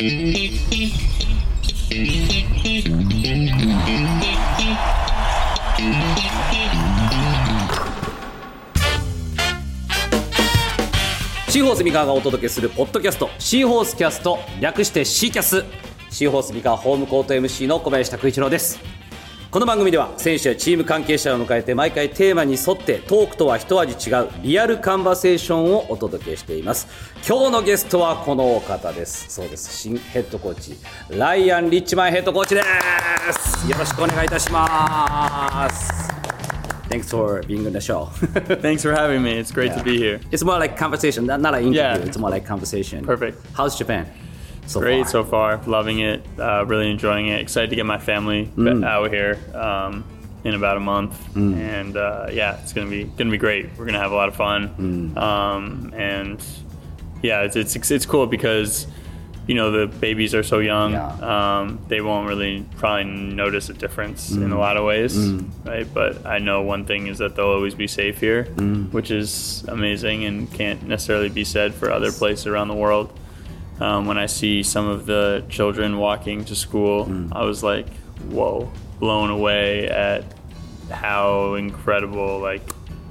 シーホース三河がお届けするポッドキャストシーホースキャスト略してシーキャス。シーホース三河ホームコート MC の小林拓一郎です。この番組では選手やチーム関係者を迎えて毎回テーマに沿ってトークとは一味違うリアルカンバセーションをお届けしています今日のゲストはこのお方ですそうです新ヘッドコーチライアン・リッチマンヘッドコーチですよろしくお願いいたします Thanks for being on the show. Thanks for having me. It's great to be here. It's more like conversation, not, not an interview. Yeah. It's more like conversation. Perfect. How's Japan? So Great far? so far. Loving it. Uh, really enjoying it. Excited to get my family ba- out here um, in about a month. And uh, yeah, it's gonna be gonna be great. We're gonna have a lot of fun. Um, and yeah, it's, it's it's cool because you know the babies are so young. Yeah. Um, they won't really probably notice a difference in a lot of ways, right? But I know one thing is that they'll always be safe here, which is amazing and can't necessarily be said for other places around the world. Um, when I see some of the children walking to school, mm. I was like, whoa, blown away at how incredible, like,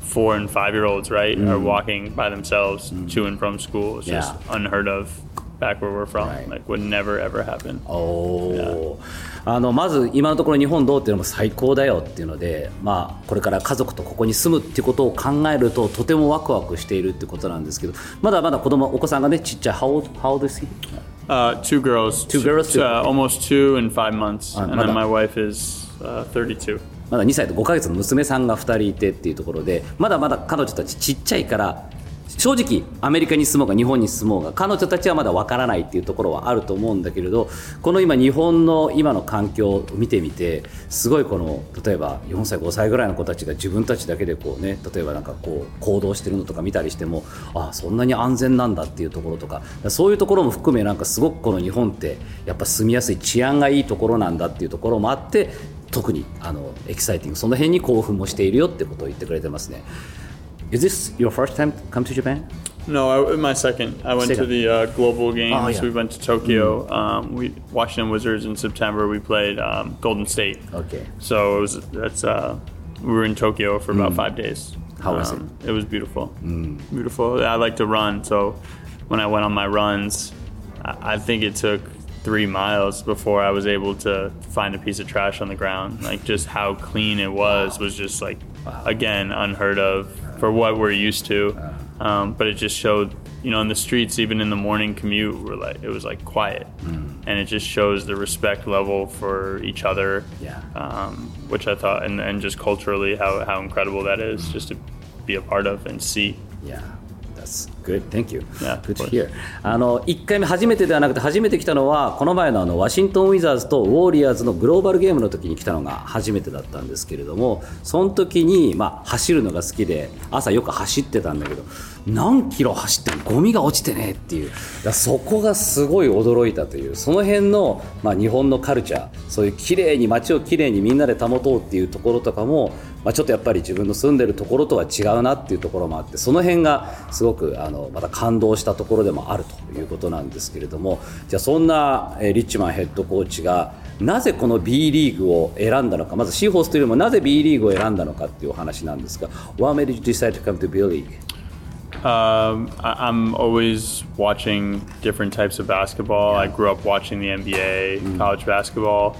four and five year olds, right, are mm. walking by themselves mm. to and from school. It's just unheard of back where we're from. Right. Like, would never, ever happen. Oh. おーあのまず今のところ日本どうっていうのも最高だよっていうので、まあ、これから家族とここに住むっていうことを考えるととてもワクワクしているってことなんですけどまだまだ子供お子さんがねちっちゃい How old, how old is he? Uh, two girls. Two girls, Uh, two- almost two and five months. Uh, and then my wife is uh, 32. まだ2歳と5ヶ月の娘さんが2人いてっていうところでまだまだ彼女たちちっちゃいから正直アメリカに住もうが日本に住もうが彼女たちはまだわからないっていうところはあると思うんだけれどこの今日本の今の環境を見てみてすごいこの例えば4歳5歳ぐらいの子たちが自分たちだけでこうね例えばなんかこう行動してるのとか見たりしてもあそんなに安全なんだっていうところとかそういうところも含めなんかすごくこの日本ってやっぱ住みやすい治安がいいところなんだっていうところもあって特にあのエキサイティングその辺に興奮もしているよってことを言ってくれてますね。Is this your first time come to Japan? No, I, my second. I went to the uh, global games. Oh, yeah. We went to Tokyo. Um, we Washington Wizards in September. We played um, Golden State. Okay. So it was that's uh, we were in Tokyo for about five days. Mm. How was Um, it? was beautiful. Beautiful. I like to run, so when I went on my runs, I, I think it took three miles before I was able to find a piece of trash on the ground. Like just how clean it was was just like again unheard of for what we're used to. Um, but it just showed, you know, in the streets, even in the morning commute, we're like it was like quiet, and it just shows the respect level for each other Yeah. um, which I thought, and, and just culturally, how, how incredible that is just to be a part of and see. Yeah, that's good. Thank you. Yeah, good to hear. あの1回目初めてではなくて初めて来たのはこの前のあのワシントン・ウィザーズとウォーリアーズのグローバルゲームの時に来たのが初めてだったんですけれどもその時に、まあ、走るのが好きで朝よく走ってたんだけど何キロ走ってもゴミが落ちてねっていうそこがすごい驚いたというその辺の、まあ、日本のカルチャーそういう綺麗に街を綺麗にみんなで保とうっていうところとかも、まあ、ちょっとやっぱり自分の住んでるところとは違うなっていうところもあってその辺がすごくあのまた感動したところでもあるということなんですけれどもじゃあそんな、えーリッチマンヘッドコーチがなぜこの B リーグを選んだのかまずシーホースというよりもなぜ B リーグを選んだのかっていうお話なんですが Why made you decide to come to B League? Um, I'm always watching different types of basketball. I grew up watching the NBA, college basketball,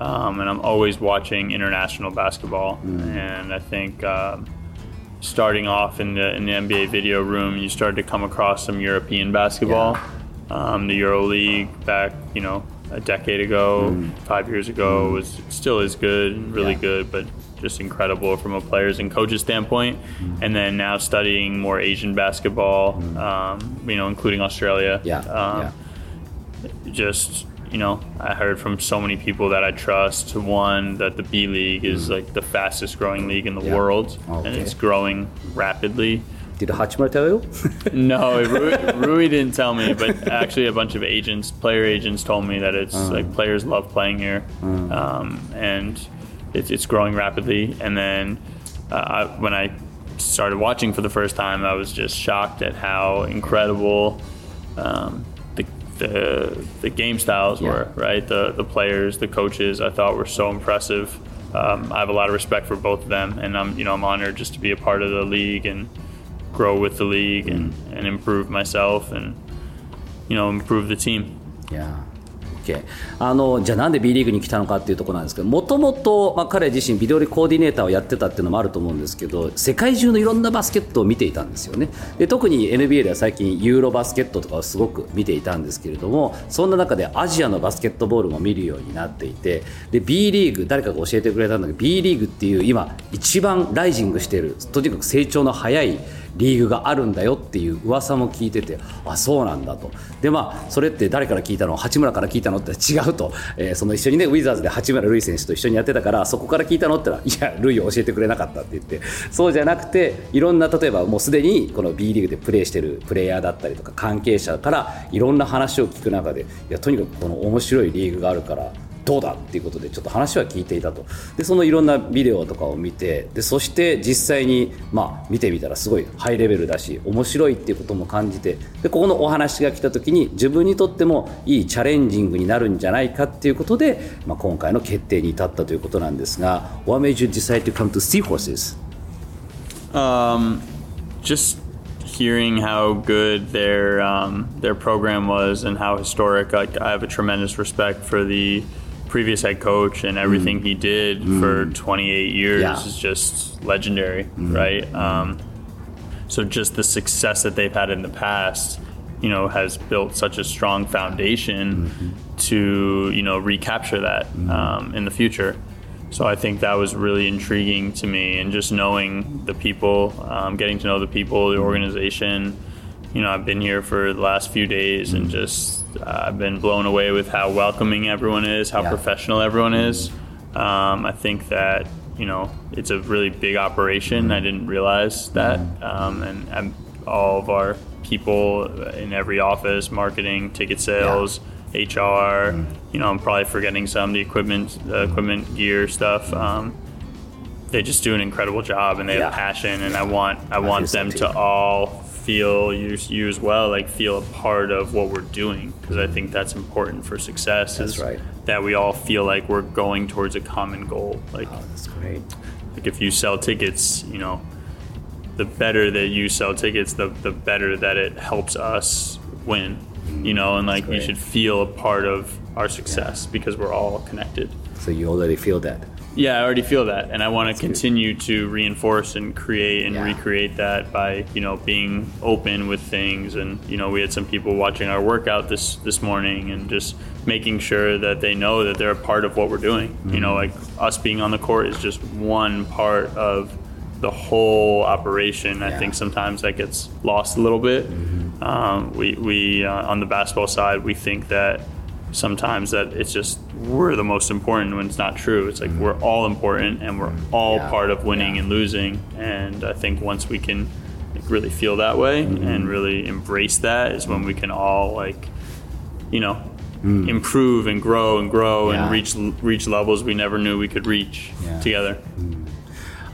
um, and I'm always watching international basketball. And I think um, starting off in the in the NBA video room, you started to come across some European basketball. Um, the Euro League back, you know, a decade ago, five years ago was still is good, really Yeah. good, but just incredible from a players and coaches standpoint. And then now studying more Asian basketball, um, you know, including Australia. Yeah, Um, yeah. Just you know, I heard from so many people that I trust. One that the B League is like the fastest growing league in the Mm. Yeah. world, Okay. and it's growing rapidly. Did Hachimura tell you? No, Rui, Rui didn't tell me, but actually a bunch of agents, player agents, told me that it's like players love playing here, um, and it's, it's growing rapidly. And then uh, I, when I started watching for the first time, I was just shocked at how incredible um, the the game styles Yeah. were right. The the players, the coaches, I thought were so impressive. Um, I have a lot of respect for both of them, and I'm you know I'm honored just to be a part of the league and grow with the league and, and improve myself and you know improve the team. いや OK あのじゃあなんで B リーグに来たのかっていうところなんですけどもともと彼自身ビデオレコーディネーターをやってたっていうのもあると思うんですけど世界中のいろんなバスケットを見ていたんですよね。で特に NBA では最近ユーロバスケットとかをすごく見ていたんですけれどもそんな中でアジアのバスケットボールも見るようになっていてで B リーグ誰かが教えてくれたんだけど B リーグっていう今一番ライジングしているとにかく成長の早いリーグがあるんだよっていう噂も聞いててあそうなんだと。でまあそれって誰から聞いたの？八村から聞いたのって違うと、えーその一緒にねウィザーズで八村塁選手と一緒にやってたからそこから聞いたのって言ったらいや塁を教えてくれなかったって言って。そうじゃなくていろんな例えばもうすでにこの B リーグでプレーしてるプレイヤーだったりとか関係者からいろんな話を聞く中でいやとにかくこの面白いリーグがあるからどうだっていうことでちょっと話は聞いていたとでそのいろんなビデオとかを見てでそして実際に、まあ、見てみたらすごいハイレベルだし面白いっていうことも感じてでここのお話が来た時に自分にとってもいいチャレンジングになるんじゃないかっていうことで、まあ、今回の決定に至ったということなんですが What made you decide to come to Seahorses? Um, just hearing how good their um, their program was and how historic. Like I have a tremendous respect for the previous head coach and everything he did for 28 years Yeah. is just legendary, right? Um, so just the success that they've had in the past, you know, has built such a strong foundation to you know recapture that um, in the future. So I think that was really intriguing to me, and just knowing the people, um, getting to know the people, the organization. You know, I've been here for the last few days, and just uh, I've been blown away with how welcoming everyone is, how Yeah. professional everyone is. Um, I think that you know it's a really big operation. I didn't realize that, um, and, and all of our people in every office, marketing, ticket sales, HR. You know, I'm probably forgetting some the equipment, the equipment gear stuff. Um, they just do an incredible job, and they Yeah. have passion. And I want I want them to all feel you, you as well, like feel a part of what we're doing, because I think that's important for success. That's is right. That we all feel like we're going towards a common goal. Like Oh, that's great. like if you sell tickets, you know, the better that you sell tickets, the the better that it helps us win. You know, and like we should feel a part of our success because we're all connected. So you already feel that. Yeah, I already feel that, and I want to continue to reinforce and create and Yeah. recreate that by you know being open with things. And you know, we had some people watching our workout this this morning, and just making sure that they know that they're a part of what we're doing. You know, like us being on the court is just one part of the whole operation. I think sometimes that gets lost a little bit. Um, we we uh, on the basketball side, we think that sometimes that it's just we're the most important when it's not true. It's like we're all important and we're all Yeah. part of winning Yeah. and losing. And I think once we can like, really feel that way mm-hmm. and really embrace that is when we can all like, you know, mm. improve and grow and grow Yeah. and reach reach levels we never knew we could reach together. Mm.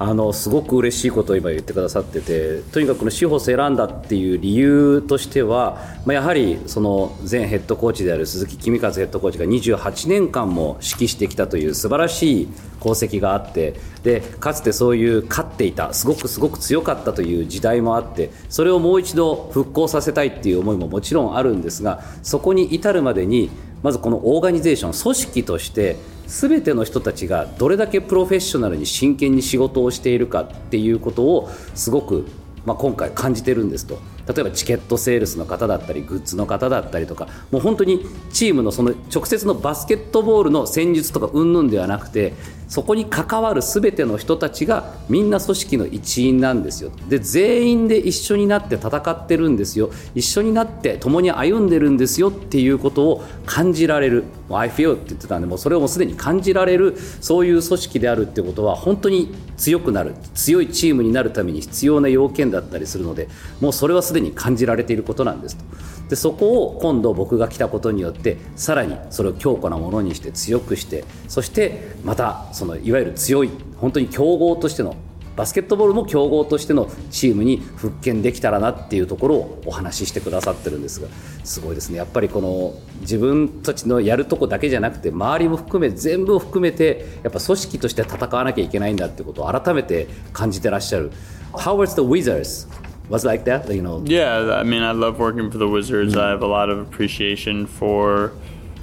あのすごく嬉しいことを今言ってくださっててとにかくこのシホス選んだっていう理由としては、まあ、やはりその前ヘッドコーチである鈴木公和ヘッドコーチが28年間も指揮してきたという素晴らしい功績があってでかつてそういう勝っていたすごくすごく強かったという時代もあってそれをもう一度復興させたいっていう思いももちろんあるんですがそこに至るまでにまずこのオーガニゼーション組織として全ての人たちがどれだけプロフェッショナルに真剣に仕事をしているかっていうことをすごく、まあ、今回感じてるんですと。例えばチケットセールスの方だったりグッズの方だったりとかもう本当にチームのその直接のバスケットボールの戦術とか云々ではなくてそこに関わる全ての人たちがみんな組織の一員なんですよ。で全員で一緒になって戦ってるんですよ。一緒になって共に歩んでるんですよっていうことを感じられる。もう I feel って言ってたんでもうそれをもうすでに感じられるそういう組織であるってことは本当に強くなる強いチームになるために必要な要件だったりするのでもうそれはすでに感じられていることなんですと。でそこを今度僕が来たことによってさらにそれを強固なものにして強くしてそしてまたそのいわゆる強い本当に強豪としてのバスケットボールも強豪としてのチームに復権できたらなっていうところをお話ししてくださってるんですがすごいですね。やっぱりこの自分たちのやるとこだけじゃなくて周りも含め全部を含めてやっぱ組織として戦わなきゃいけないんだってことを改めて感じてらっしゃる。How was the Wizards? Was like that? You know? Yeah, I mean, I love working for the Wizards. I have a lot of appreciation for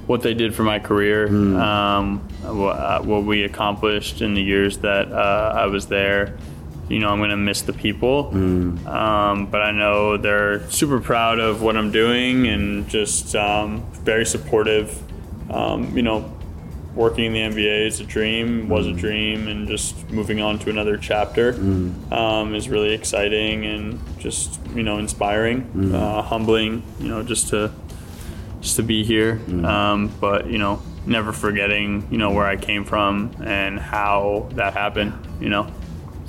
what they did for my career, mm. um, what, uh, what, we accomplished in the years that uh, I was there. You know, I'm going to miss the people, mm. um, but I know they're super proud of what I'm doing and just um, very supportive. Um, you know, working in the NBA is a dream, was a mm. dream, and just moving on to another chapter mm. um, is really exciting and just you know inspiring, mm. uh, humbling. You know, just to just to be here. Mm. Um, but you know, never forgetting you know where I came from and how that happened. You know.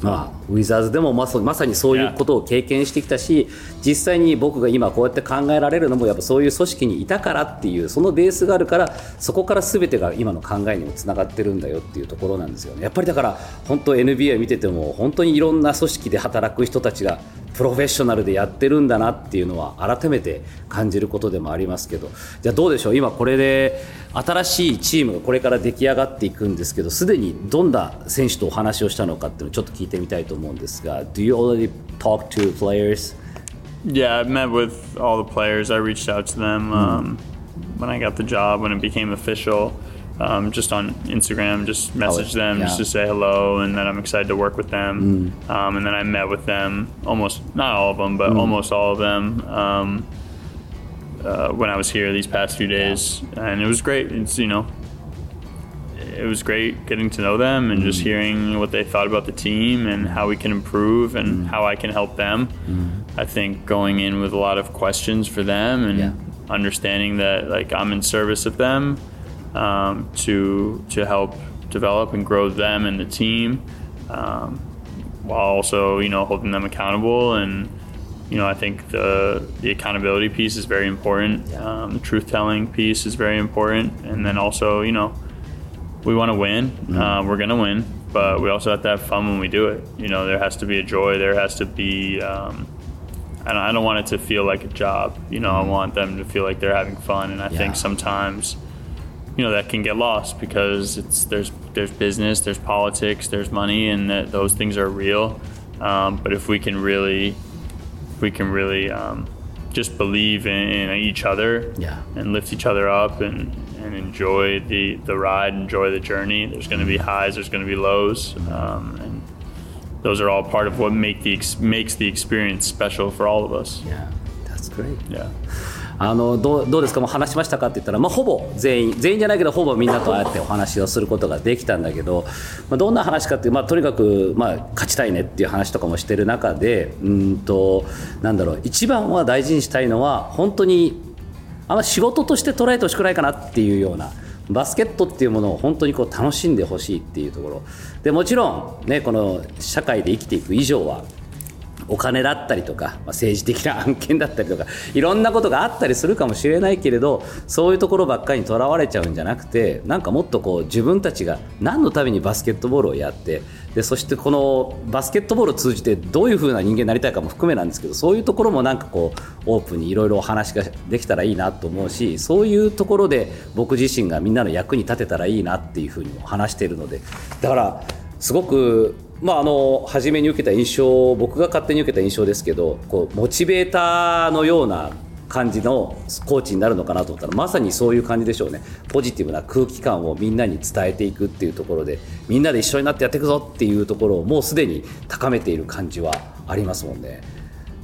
まあ、ウィザーズでもまさにそういうことを経験してきたし実際に僕が今こうやって考えられるのもやっぱそういう組織にいたからっていうそのベースがあるからそこから全てが今の考えにもつながってるんだよっていうところなんですよね。やっぱりだから本当 NBA 見てても本当にいろんな組織で働く人たちがプロフェッショナルでやってるんだなっていうのは改めて感じることでもありますけどじゃあどうでしょう？今これで新しいチームがこれから出来上がっていくんですけどすでにどんな選手とお話をしたのかっていうのをちょっと聞いてみたいと思うんですが Do you already talk to players? Yeah, I've met with all the players. I reached out to them um, when I got the job, when it became official. Um, just on Instagram, just message them yeah. just to say hello and that I'm excited to work with them. Mm. Um, and then I met with them, almost not all of them, but mm. almost all of them. Um, uh, when I was here these past few days, yeah. and it was great. It's you know, it was great getting to know them and mm. just hearing what they thought about the team and how we can improve and mm. how I can help them. Mm. I think going in with a lot of questions for them and yeah. understanding that like I'm in service of them um, to to help develop and grow them and the team, um, while also you know holding them accountable. And you know I think the the accountability piece is very important. Um, the truth telling piece is very important, and then also you know we want to win. Mm-hmm. Uh, we're gonna win, but we also have to have fun when we do it. You know there has to be a joy. There has to be um, I don't, I don't, want it to feel like a job. You know, I mm-hmm. want them to feel like they're having fun. And I yeah. think sometimes you know that can get lost because it's there's there's business, there's politics, there's money, and that those things are real. Um, but if we can really, we can really um, just believe in, in, each other yeah. and lift each other up and, and enjoy the, the ride, enjoy the journey. There's going to be highs, there's going to be lows, um, and those are all part of what make the makes the experience special for all of us. Yeah, that's great. Yeah. あのどうどうですか？もう話しましたか？って言ったら、まあ、ほぼ全員全員じゃないけどほぼみんなとああやってお話をすることができたんだけど、まあ、どんな話かっていう、まあ、とにかく、まあ、勝ちたいねっていう話とかもしてる中でうんとなんだろう一番は大事にしたいのは本当にあんま仕事として捉えてほしくないかなっていうような。バスケットっていうものを本当にこう楽しんでほしいっていうところでもちろん、ね、この社会で生きていく以上はお金だったりとか、まあ、政治的な案件だったりとかいろんなことがあったりするかもしれないけれどそういうところばっかりにとらわれちゃうんじゃなくてなんかもっとこう自分たちが何のためにバスケットボールをやってでそしてこのバスケットボールを通じてどういう風な人間になりたいかも含めなんですけどそういうところもなんかこうオープンにいろいろお話ができたらいいなと思うしそういうところで僕自身がみんなの役に立てたらいいなっていうふうにも話しているのでだからすごくまあ、あの初めに受けた印象僕が勝手に受けた印象ですけどこうモチベーターのような感じのコーチになるのかなと思ったらまさにそういう感じでしょうねポジティブな空気感をみんなに伝えていくっていうところでみんなで一緒になってやっていくぞっていうところをもうすでに高めている感じはありますもんね。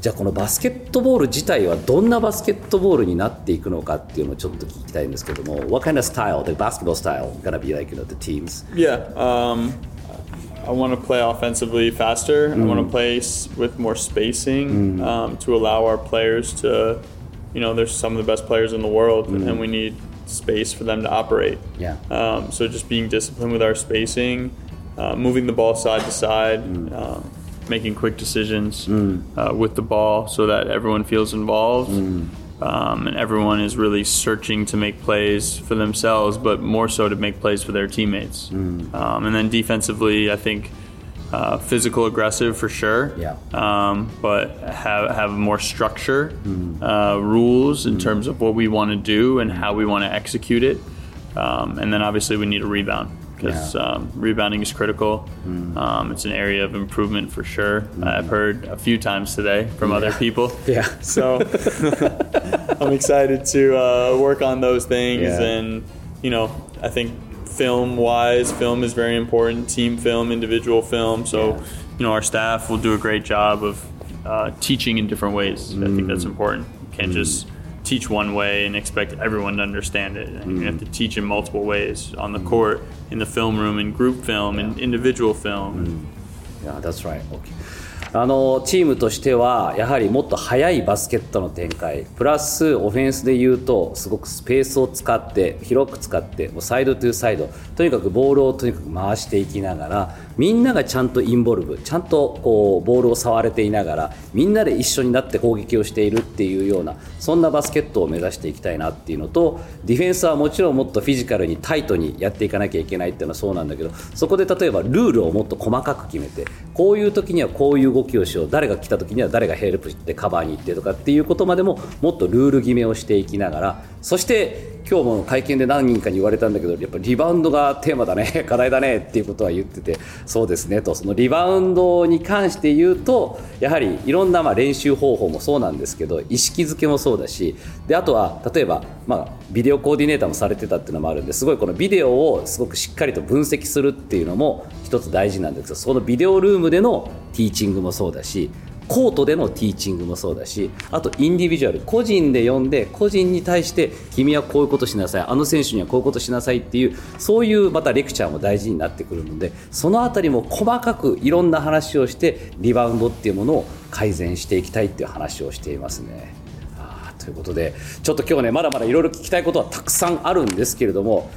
じゃあこのバスケットボール自体はどんなバスケットボールになっていくのかっていうのをちょっと聞きたいんですけども What kind of style, the basketball style gonna be like, you know, the teams? Yeah, um, I want to play offensively faster. Mm. I want to play with more spacing mm. um, to allow our players to, you know, there's some of the best players in the world, mm. and we need space for them to operate. Yeah. Um, so just being disciplined with our spacing, uh, moving the ball side to side, mm. um, making quick decisions mm. uh, with the ball, so that everyone feels involved. Mm um, and everyone is really searching to make plays for themselves, but more so to make plays for their teammates. Mm. Um, and then defensively, I think uh, physical aggressive for sure. Yeah. Um, but have have more structure, uh, rules in terms of what we want to do and how we want to execute it. Um, and then obviously we need a rebound because Yeah. um, rebounding is critical. Um, it's an area of improvement for sure. I've heard a few times today from other people. Yeah. So I'm excited to uh, work on those things. Yeah. And, you know, I think film wise, film is very important team film, individual film. So, Yeah. you know, our staff will do a great job of uh, teaching in different ways. I think that's important. You can't just teach one way and expect everyone to understand it. You have to teach in multiple ways on the court, in the film room, in group film, in individual film. Yeah, that's right. Okay. あのチームとしてはやはりもっと速いバスケットの展開プラスオフェンスでいうとすごくスペースを使って広く使ってもうサイドトゥーサイドとにかくボールをとにかく回していきながらみんながちゃんとインボルブちゃんとこうボールを触れていながらみんなで一緒になって攻撃をしているっていうようなそんなバスケットを目指していきたいなっていうのとディフェンスはもちろんもっとフィジカルにタイトにやっていかなきゃいけないっていうのはそうなんだけどそこで例えばルールをもっと細かく決めてこういう時にはこういう動きをしよう誰が来た時には誰がヘルプしてカバーに行ってとかっていうことまでももっとルール決めをしていきながらそして今日も会見で何人かに言われたんだけどやっぱリバウンドがテーマだね 課題だねっていうことは言っててそうですねと。そのリバウンドに関して言うとやはりいろんなまあ練習方法もそうなんですけど意識づけもそうだしであとは例えばまビデオコーディネーターもされてたっていうのもあるんですごいこのビデオをすごくしっかりと分析するっていうのも一つ大事なんですけどそのビデオルームでのティーチングもそうだしコートでのティーチングもそうだしあとインディビジュアル個人で呼んで個人に対して君はこういうことしなさいあの選手にはこういうことしなさいっていうそういうまたレクチャーも大事になってくるのでそのあたりも細かくいろんな話をしてリバウンドっていうものを改善していきたいっていう話をしていますね。ということでちょっと今日ねまだまだいろいろ聞きたいことはたくさんあるんですけれども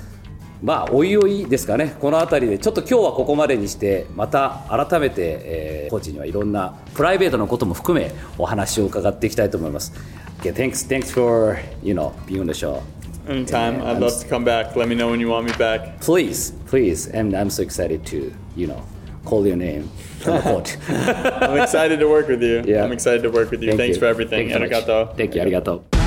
まあおいおいですかねこの辺りでちょっと今日はここまでにしてまた改めて、えーコーチにはいろんなプライベートのことも含めお話を伺っていきたいと思います。Okay, thanks, thanks for you know being on the show. Anytime. I'd love to come back. Let me know when you want me back. Please, please, and I'm so excited to you know call your name. I'm excited to work with you. Yeah. I'm excited to work with you. Thank Thanks you. for everything. Thank you. Arigato. Thank you. ありがとう。